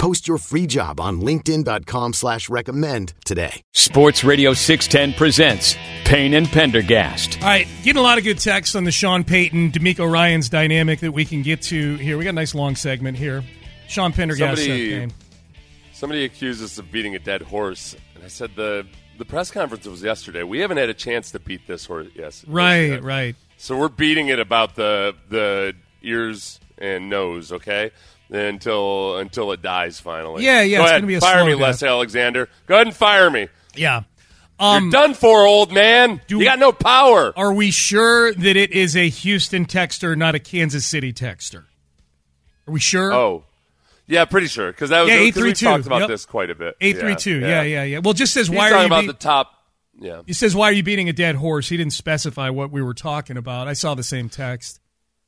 Post your free job on LinkedIn.com slash recommend today. Sports Radio 610 presents Payne and Pendergast. All right, getting a lot of good text on the Sean Payton, DeMeco Ryans dynamic that we can get to here. We got a nice long segment here. Sean Pendergast. Somebody, uh, somebody accused us of beating a dead horse, and I said the the press conference was yesterday. We haven't had a chance to beat this horse. Yes, right, uh, right. So we're beating it about the the ears and nose. Okay until until it dies finally. Yeah, yeah. Go it's ahead, gonna be a fire me, death. Les Alexander. Go ahead and fire me. Yeah. You're um, done for, old man. you got no power. Are we sure that it is a Houston texter, not a Kansas City texter? Are we sure? Oh, yeah, pretty sure because that was Yeah, because we 832, talked about yep. this quite a bit. Eight three two. Yeah, yeah, yeah. Well, just says He's why are you about be- the top. Yeah, He says why are you beating a dead horse? He didn't specify what we were talking about. I saw the same text.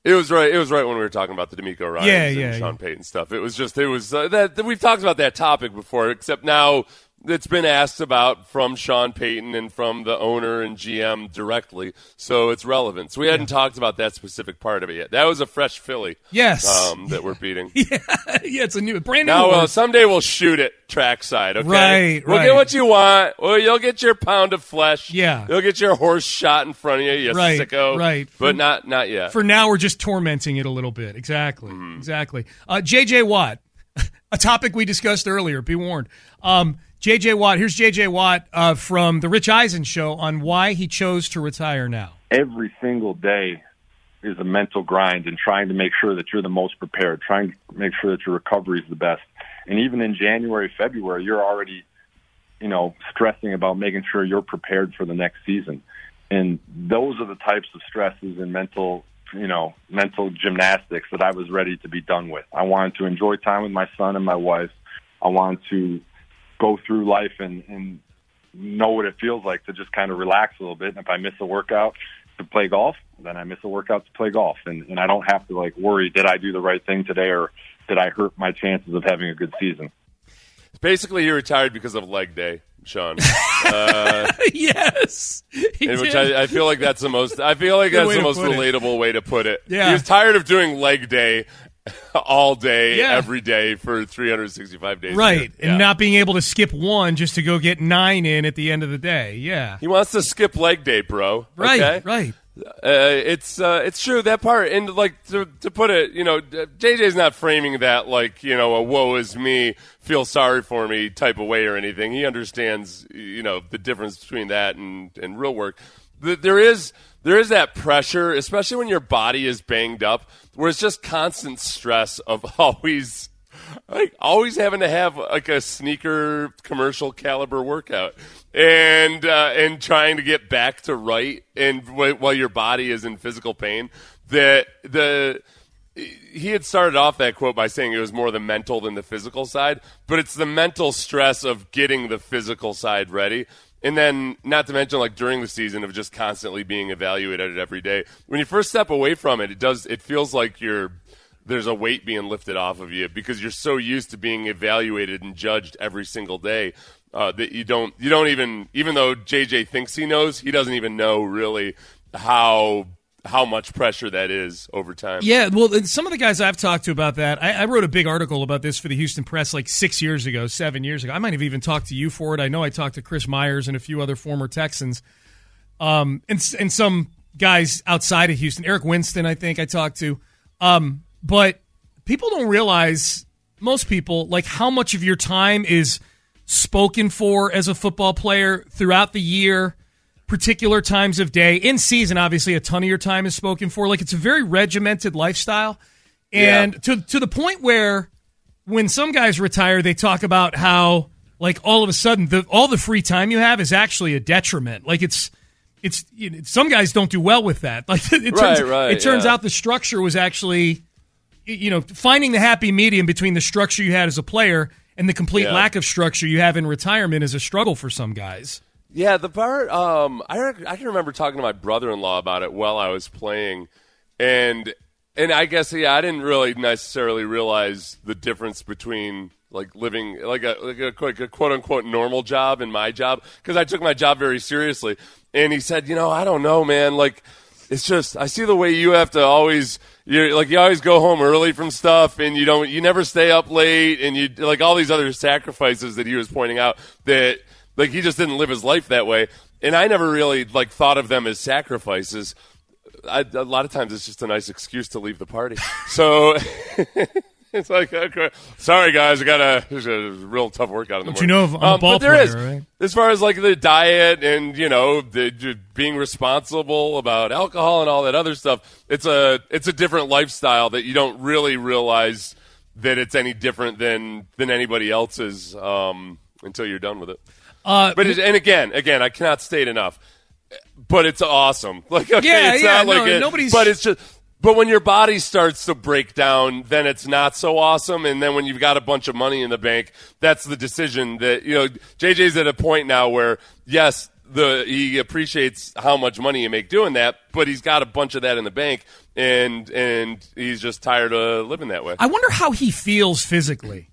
It was right. It was right when we were talking about the DeMeco Ryan Yeah, and yeah, Sean yeah. Payton stuff. It was just it was uh, that, that we've talked about that topic before, except now it's been asked about from Sean Payton and from the owner and GM directly, so it's relevant. So we hadn't talked about that specific part of it yet. That was a fresh filly. Yes. um, that we're beating. yeah, yeah, it's a new brand new Now, uh, horse. someday we'll shoot it trackside. Okay, Right, We'll right. get what you want. Well, you'll get your pound of flesh. Yeah. you'll get your horse shot in front of you. You Right, sicko. right. but not not yet. For now, we're just tormenting it a little bit. Exactly. Mm-hmm. Exactly. Uh, J.J. Watt, a topic we discussed earlier. Be warned. Um, J.J. Watt. Here's J.J. Watt uh, from the Rich Eisen show on why he chose to retire now. every single day is a mental grind and trying to make sure that you're the most prepared, trying to make sure that your recovery is the best. And even in January, February, you're already, you know, stressing about making sure you're prepared for the next season. And those are the types of stresses and mental, you know, mental gymnastics that I was ready to be done with. I wanted to enjoy time with my son and my wife. I wanted to go through life and, and know what it feels like to just kind of relax a little bit. And if I miss a workout to play golf, then I miss a workout to play golf. And, and I don't have to like worry, did I do the right thing today or did I hurt my chances of having a good season? Basically, he retired because of leg day, Sean. Uh, yes. He in which. I, I feel like that's the most. I feel like Good that's the most put it. relatable way to put it. Yeah. he was tired of doing leg day all day, Yeah. every day for 365 days. right. year. And not being able to skip one just to go get nine in at the end of the day. Yeah. He wants to skip leg day, bro. Right. Okay? Right. Uh, it's uh, it's true that part, and like to to put it, you know, JJ's not framing that like you know a woe is me, feel sorry for me type of way or anything. He understands, you know, the difference between that and and real work. Th- There is there is that pressure, especially when your body is banged up, where it's just constant stress of always like always having to have like a sneaker commercial caliber workout. And uh, and trying to get back to right and wh- while your body is in physical pain that the he had started off that quote by saying it was more the mental than the physical side but it's the mental stress of getting the physical side ready. And then not to mention like during the season of just constantly being evaluated every day. When you first step away from it it does it feels like you're there's a weight being lifted off of you because you're so used to being evaluated and judged every single day uh, that you don't you don't even even though JJ thinks he knows he doesn't even know really how how much pressure that is over time. Yeah, well, some of the guys I've talked to about that, I, I wrote a big article about this for the Houston Press like six years ago, seven years ago. I might have even talked to you for it. I know I talked to Chris Myers and a few other former Texans, um, and and some guys outside of Houston. Eric Winston, I think I talked to, um, but people don't realize most people like how much of your time is spoken for as a football player throughout the year, particular times of day. In season, obviously, a ton of your time is spoken for. Like it's a very regimented lifestyle. And Yeah. to to the point where when some guys retire, they talk about how like all of a sudden the all the free time you have is actually a detriment. Like it's it's you know, some guys don't do well with that. Like it turns Right, right, it turns yeah. out the structure was actually you know finding the happy medium between the structure you had as a player and the complete Yeah. lack of structure you have in retirement is a struggle for some guys. Yeah, the part um, I rec- I can remember talking to my brother-in-law about it while I was playing, and and I guess yeah, I didn't really necessarily realize the difference between like living like a like a, like a quote unquote normal job and my job because I took my job very seriously. And he said, you know, I don't know, man, like. It's just I see the way you have to always you like you always go home early from stuff and you don't you never stay up late and you like all these other sacrifices that he was pointing out that like he just didn't live his life that way and I never really like thought of them as sacrifices. I, a lot of times it's just a nice excuse to leave the party. So it's like, okay, sorry guys, I got a, a real tough workout in the But you morning. know, I'm a Um, ball but there is, player, right? as far as like the diet and you know the, the being responsible about alcohol and all that other stuff, it's a it's a different lifestyle that you don't really realize that it's any different than than anybody else's um, until you're done with it. Uh, But it, and again, again, I cannot state enough. But it's awesome. Like okay, Yeah, it's yeah, not like no, it- nobody's- But it's just. But when your body starts to break down, then it's not so awesome. And then when you've got a bunch of money in the bank, that's the decision that you know. JJ's at a point now where yes, the he appreciates how much money you make doing that, but he's got a bunch of that in the bank, and and he's just tired of living that way. I wonder how he feels physically.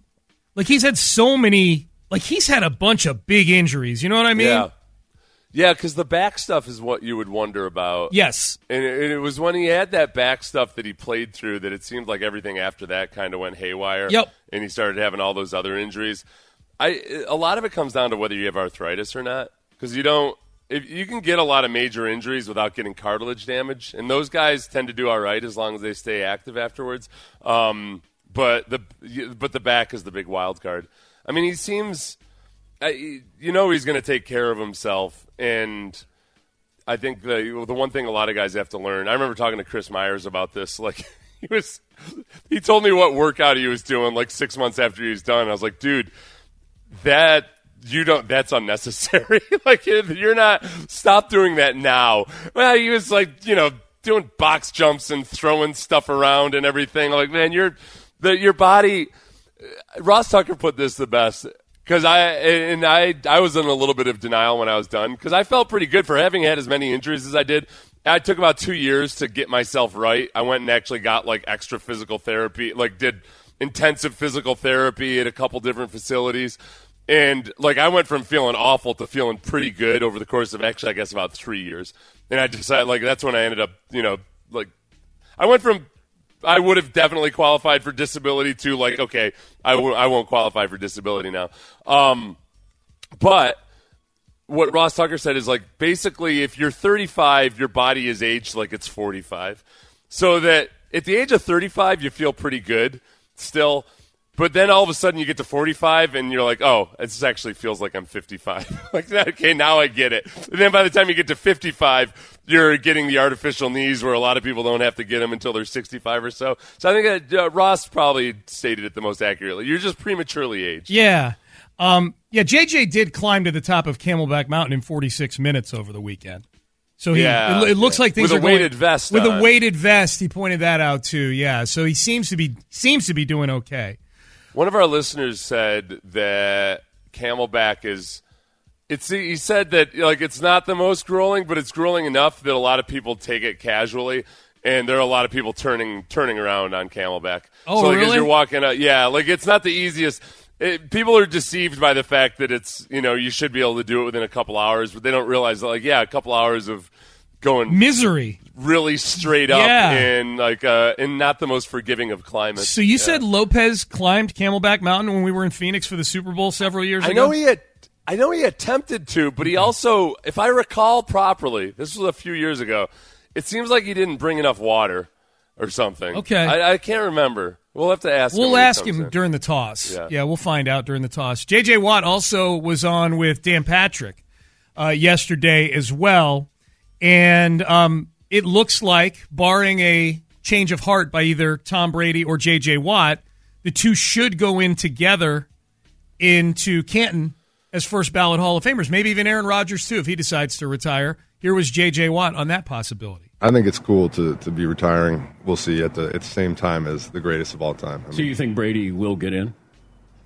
Like he's had so many like he's had a bunch of big injuries, you know what I mean? yeah, yeah, because the back stuff is what you would wonder about. Yes. And it, and it was when he had that back stuff that he played through that it seemed like everything after that kind of went haywire. Yep. And he started having all those other injuries. I a lot of it comes down to whether you have arthritis or not because you don't. If you can get a lot of major injuries without getting cartilage damage, and those guys tend to do all right as long as they stay active afterwards. Um, but the but the back is the big wild card. I mean, he seems, I, you know, he's going to take care of himself, and I think the the one thing a lot of guys have to learn. I remember talking to Chris Myers about this. Like he was, he told me what workout he was doing like six months after he was done. I was like, dude, that you don't. That's unnecessary. like you're not. Stop doing that now. Well, he was like, you know, doing box jumps and throwing stuff around and everything. Like, man, your the your body. Ross Tucker put this the best because I and I I was in a little bit of denial when I was done because I felt pretty good for having had as many injuries as I did. I took about two years to get myself right. I went and actually got like extra physical therapy, like did intensive physical therapy at a couple different facilities. And like I went from feeling awful to feeling pretty good over the course of actually I guess about three years. And I decided like that's when I ended up, you know, like I went from I would have definitely qualified for disability to like okay, I w- I won't qualify for disability now. Um, but what Ross Tucker said is like basically if you're 35, your body is aged like it's 45. So that at the age of 35, you feel pretty good still. But then all of a sudden you get to 45 and you're like, oh, this actually feels like I'm 55. like, okay, now I get it. And then by the time you get to 55, you're getting the artificial knees where a lot of people don't have to get them until they're 65 or so. So I think that, uh, Ross probably stated it the most accurately. You're just prematurely aged. Yeah. Um, yeah, JJ did climb to the top of Camelback Mountain in 46 minutes over the weekend. So he, Yeah, it, it looks yeah. like things With are a going- weighted vest With a weighted vest, he pointed that out too. Yeah, so he seems to be seems to be doing okay. One of our listeners said that Camelback is. It's he said that like it's not the most grueling, but it's grueling enough that a lot of people take it casually, and there are a lot of people turning turning around on Camelback. Oh, so like as you're walking, out, yeah, like it's not the easiest. It, people are deceived by the fact that it's you know you should be able to do it within a couple hours, but they don't realize that like yeah, a couple hours of going Misery. really straight up Yeah. in like uh, in not the most forgiving of climates. So you Yeah. said Lopez climbed Camelback Mountain when we were in Phoenix for the Super Bowl several years I ago. I know he had. I know he attempted to, but he also, if I recall properly, this was a few years ago. It seems like he didn't bring enough water or something. Okay. I, I can't remember. We'll have to ask. him We'll he ask him in. during the toss. Yeah. we'll find out during the toss. J.J. Watt also was on with Dan Patrick uh, yesterday as well, and um, it looks like, barring a change of heart by either Tom Brady or J.J. Watt, the two should go in together into Canton as first ballot Hall of Famers. Maybe even Aaron Rodgers too, if he decides to retire. Here was J.J. Watt on that possibility. I think it's cool to, to be retiring. We'll see at the at the same time as the greatest of all time. I, So mean, you think Brady will get in?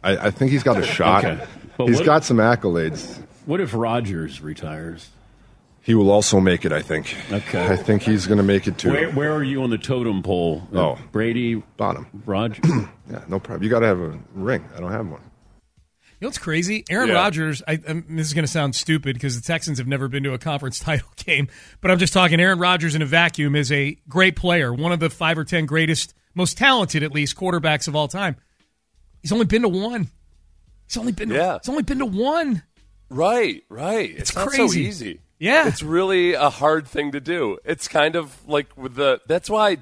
I, I think he's got a shot. Okay. But He's what- got some accolades. What if Rodgers retires? He will also make it. I think. Okay. I think he's going to make it too. Where, where are you on the totem pole? Oh. Brady, Bottom. Roger. Yeah, no problem. You got to have a ring. I don't have one. You know what's crazy? Aaron Yeah. Rodgers. I, this is going to sound stupid because the Texans have never been to a conference title game, but I'm just talking. Aaron Rodgers in a vacuum is a great player, one of the five or ten greatest, most talented at least quarterbacks of all time. He's only been to one. He's only been. To, Yeah. He's only been to one. Right, right. It's, It's not so crazy. easy. Yeah. It's really a hard thing to do. It's kind of like with the that's why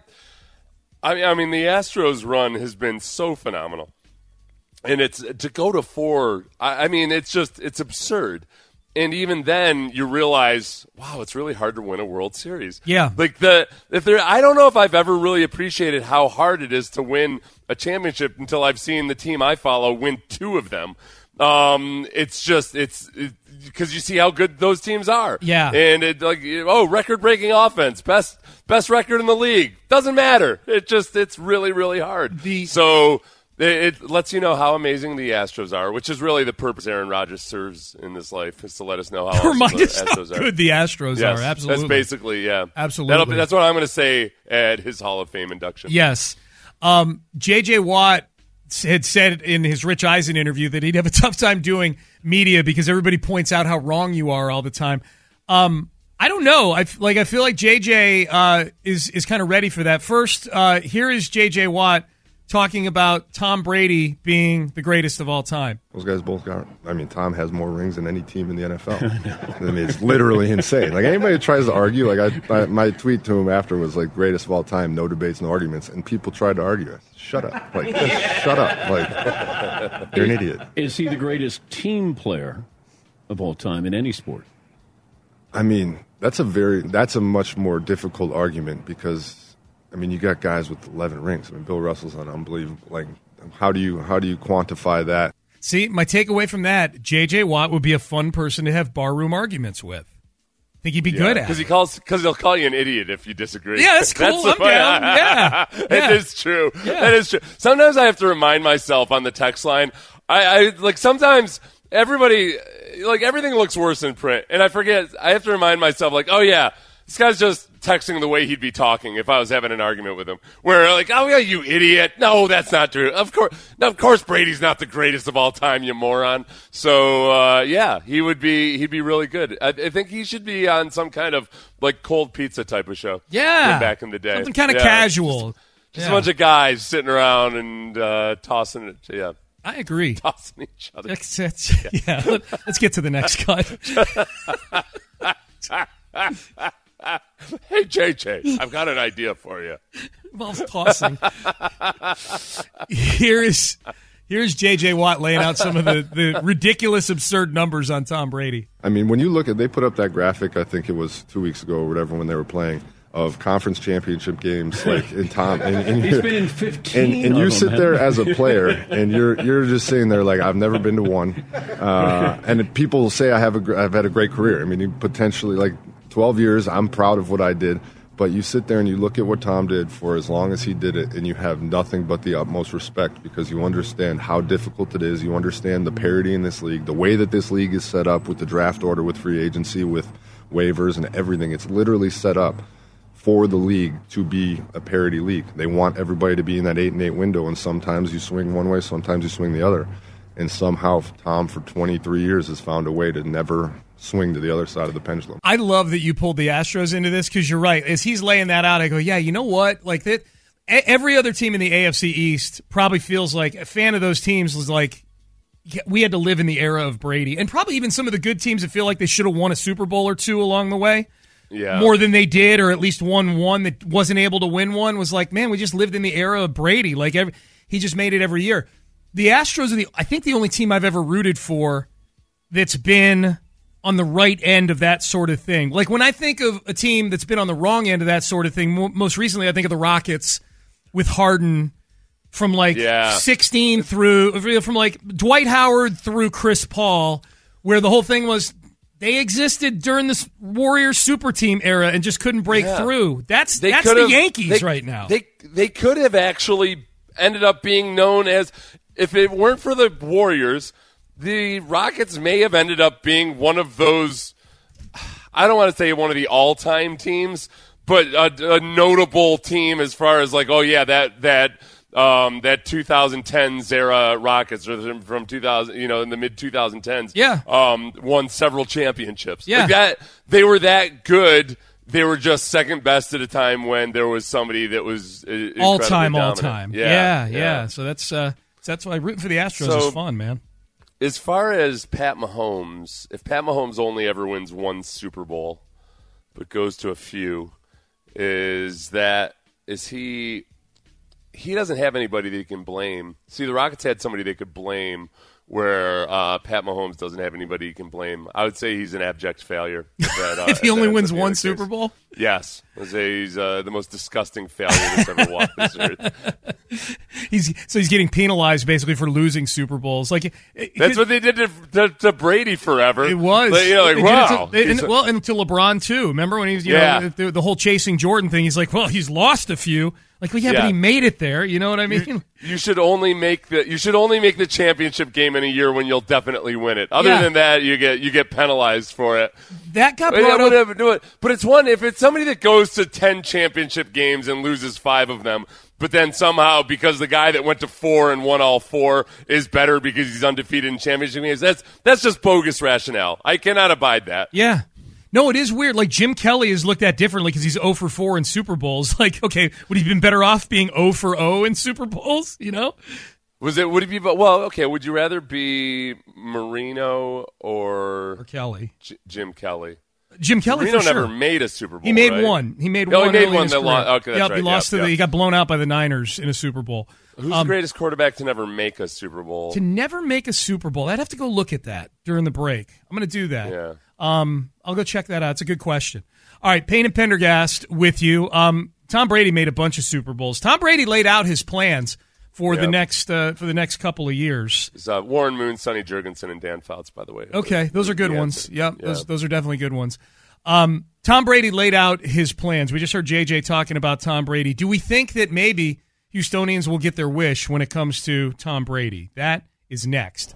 I mean I mean the Astros run has been so phenomenal. And it's to go to four I, I mean it's just it's absurd. And even then you realize, wow, it's really hard to win a World Series. Yeah. Like the if there I don't know if I've ever really appreciated how hard it is to win a championship until I've seen the team I follow win two of them. Um, it's just it's because you see how good those teams are. Yeah. and it like oh record breaking offense, best best record in the league. Doesn't matter. It just it's really really hard. The- so. It, lets you know how amazing the Astros are, which is really the purpose Aaron Rodgers serves in this life, is to let us know how awesome Remind the us how Astros are. good the Astros Yes, are. Absolutely. That's basically, yeah. Absolutely. Be, that's what I'm going to say at his Hall of Fame induction. Yes. Um, J.J. Watt had said in his Rich Eisen interview that he'd have a tough time doing media because everybody points out how wrong you are all the time. Um, I don't know. I like. I feel like JJ uh, is is kind of ready for that. First, uh, here is JJ Watt talking about Tom Brady being the greatest of all time. Those guys both got. I mean, Tom has more rings than any team in the NFL. I mean, it's literally insane. Like anybody that tries to argue, like I, I, my tweet to him after was like greatest of all time, no debates, no arguments, and people tried to argue. Said, Shut up! Like, just shut up! Like, you're an idiot. Is he the greatest team player of all time in any sport? I mean, that's a very that's a much more difficult argument because I mean, you got guys with 11 rings. I mean, Bill Russell's an unbelievable. Like, how do you how do you quantify that? See, my takeaway from that, JJ Watt would be a fun person to have barroom arguments with. I Think he'd be good at because he calls because he'll call you an idiot if you disagree. Yeah, that's cool. the I'm down. Yeah. it Yeah. is true. Yeah. That is true. Sometimes I have to remind myself on the text line. I, I like sometimes everybody like everything looks worse in print, and I forget. I have to remind myself like, oh yeah, this guy's just texting the way he'd be talking if I was having an argument with him. Where like, oh yeah, you idiot. No, that's not true. Of course, no, of course, Brady's not the greatest of all time, you moron. So uh, yeah, he would be. He'd be really good. I, I think he should be on some kind of like cold pizza type of show. Yeah. Back in the day, Something kind of Yeah. casual. Just Yeah. a bunch of guys sitting around and uh, tossing it. Yeah, I agree. tossing each other. That's- that's- yeah, let, us get to the next cut. Hey JJ, I've got an idea for you. involves tossing. Here is here's JJ Watt laying out some of the, the ridiculous, absurd numbers on Tom Brady. I mean, when you look at, they put up that graphic. I think it was two weeks ago or whatever when they were playing of conference championship games, like in Tom. And, and He's you- been in 15 And, and you them, sit hasn't there as a player, and you're you're just sitting there like I've never been to one. Uh, and people say I have a gr- I've had a great career. I mean, you potentially like 12 years. I'm proud of what I did. But you sit there and you look at what Tom did for as long as he did it, and you have nothing but the utmost respect because you understand how difficult it is. You understand the parity in this league, the way that this league is set up with the draft order, with free agency, with waivers, and everything. It's literally set up for the league to be a parity league. They want everybody to be in that eight and eight window, and sometimes you swing one way, sometimes you swing the other. And somehow, Tom, for 23 years, has found a way to never swing to the other side of the pendulum. I love that you pulled the Astros into this because you're right. As he's laying that out, I go, yeah, you know what? Like that, every other team in the AFC East probably feels like a fan of those teams was like, yeah, we had to live in the era of Brady, and probably even some of the good teams that feel like they should have won a Super Bowl or two along the way. Yeah, more than they did, or at least won one that wasn't able to win one, was like, man, we just lived in the era of Brady. Like every, He just made it every year. The Astros are the I think the only team I've ever rooted for that's been on the right end of that sort of thing. Like when I think of a team that's been on the wrong end of that sort of thing, mo- most recently I think of the Rockets with Harden from like Yeah. 16 through from like Dwight Howard through Chris Paul where the whole thing was they existed during this Warriors super team era and just couldn't break Yeah. through. That's They that's the Yankees they- right now. They they could have actually ended up being known as if it weren't for the Warriors, the Rockets may have ended up being one of those. I don't want to say one of the all-time teams, but a, a notable team as far as like, oh yeah, that that. Um, that 2010s era Rockets, or from 2000, you know, in the mid 2010s, Yeah. um, won several championships. Yeah. Like that, they were that good. They were just second best at a time when there was somebody that was uh, all time, all time. Yeah, Yeah, yeah. So that's uh, that's why rooting for the Astros So- is fun, man. As far as Pat Mahomes, if Pat Mahomes only ever wins one Super Bowl, but goes to a few, is that is he? He doesn't have anybody that he can blame. See, the Rockets had somebody they could blame, where uh, Pat Mahomes doesn't have anybody he can blame. I would say he's an abject failure. If, that, uh, if he only wins one. Super Bowl, Yes, I would say he's uh, the most disgusting failure that's ever walked this earth. he's so he's getting penalized basically for losing Super Bowls. Like it- That's what they did to, to, to Brady forever. It was. Like, you know, like They it wow. to- and- well, and to LeBron too. Remember when he was, you Yeah. know, the, the whole chasing Jordan thing? He's like, well, he's lost a few. Like, well, yeah, but he made it there. You know what I mean? you should only make the you should only make the championship game in a year when you'll definitely win it. Other Yeah. than that, you get you get penalized for it. that got But, yeah, brought up. do it. But it's one if it's somebody that goes to ten championship games and loses five of them, but then somehow because the guy that went to four and won all four is better because he's undefeated in championship games, that's that's just bogus rationale. I cannot abide that. Yeah. No, it is weird. Like Jim Kelly is looked at differently because he's 0 for 4 in Super Bowls. Like, okay, would he have been better off being 0 for 0 in Super Bowls? You know? Was it would it be well, okay, would you rather be Marino or, Or Kelly. J- Jim Kelly? Jim Kelly Marino for sure. never made a Super Bowl. He made right? one. He made one. he made one that career. lo- okay, that's yep, right. he lost Yep, to the. He got blown out by the Niners in a Super Bowl. Who's Um, the greatest quarterback to never make a Super Bowl? To never make a Super Bowl, I'd have to go look at that during the break. I'm going to do that. Yeah. Um, I'll go check that out. It's a good question. All right, Payne and Pendergast with you. Um, Tom Brady made a bunch of Super Bowls. Tom Brady laid out his plans for the next uh, for the next couple of years. It's, uh, Warren Moon, Sonny Jurgensen, and Dan Fouts, by the way. Okay, those are good ones. answer. Yep, those those are definitely good ones. Um, Tom Brady laid out his plans. We just heard JJ talking about Tom Brady. Do we think that maybe Houstonians will get their wish when it comes to Tom Brady? That is next.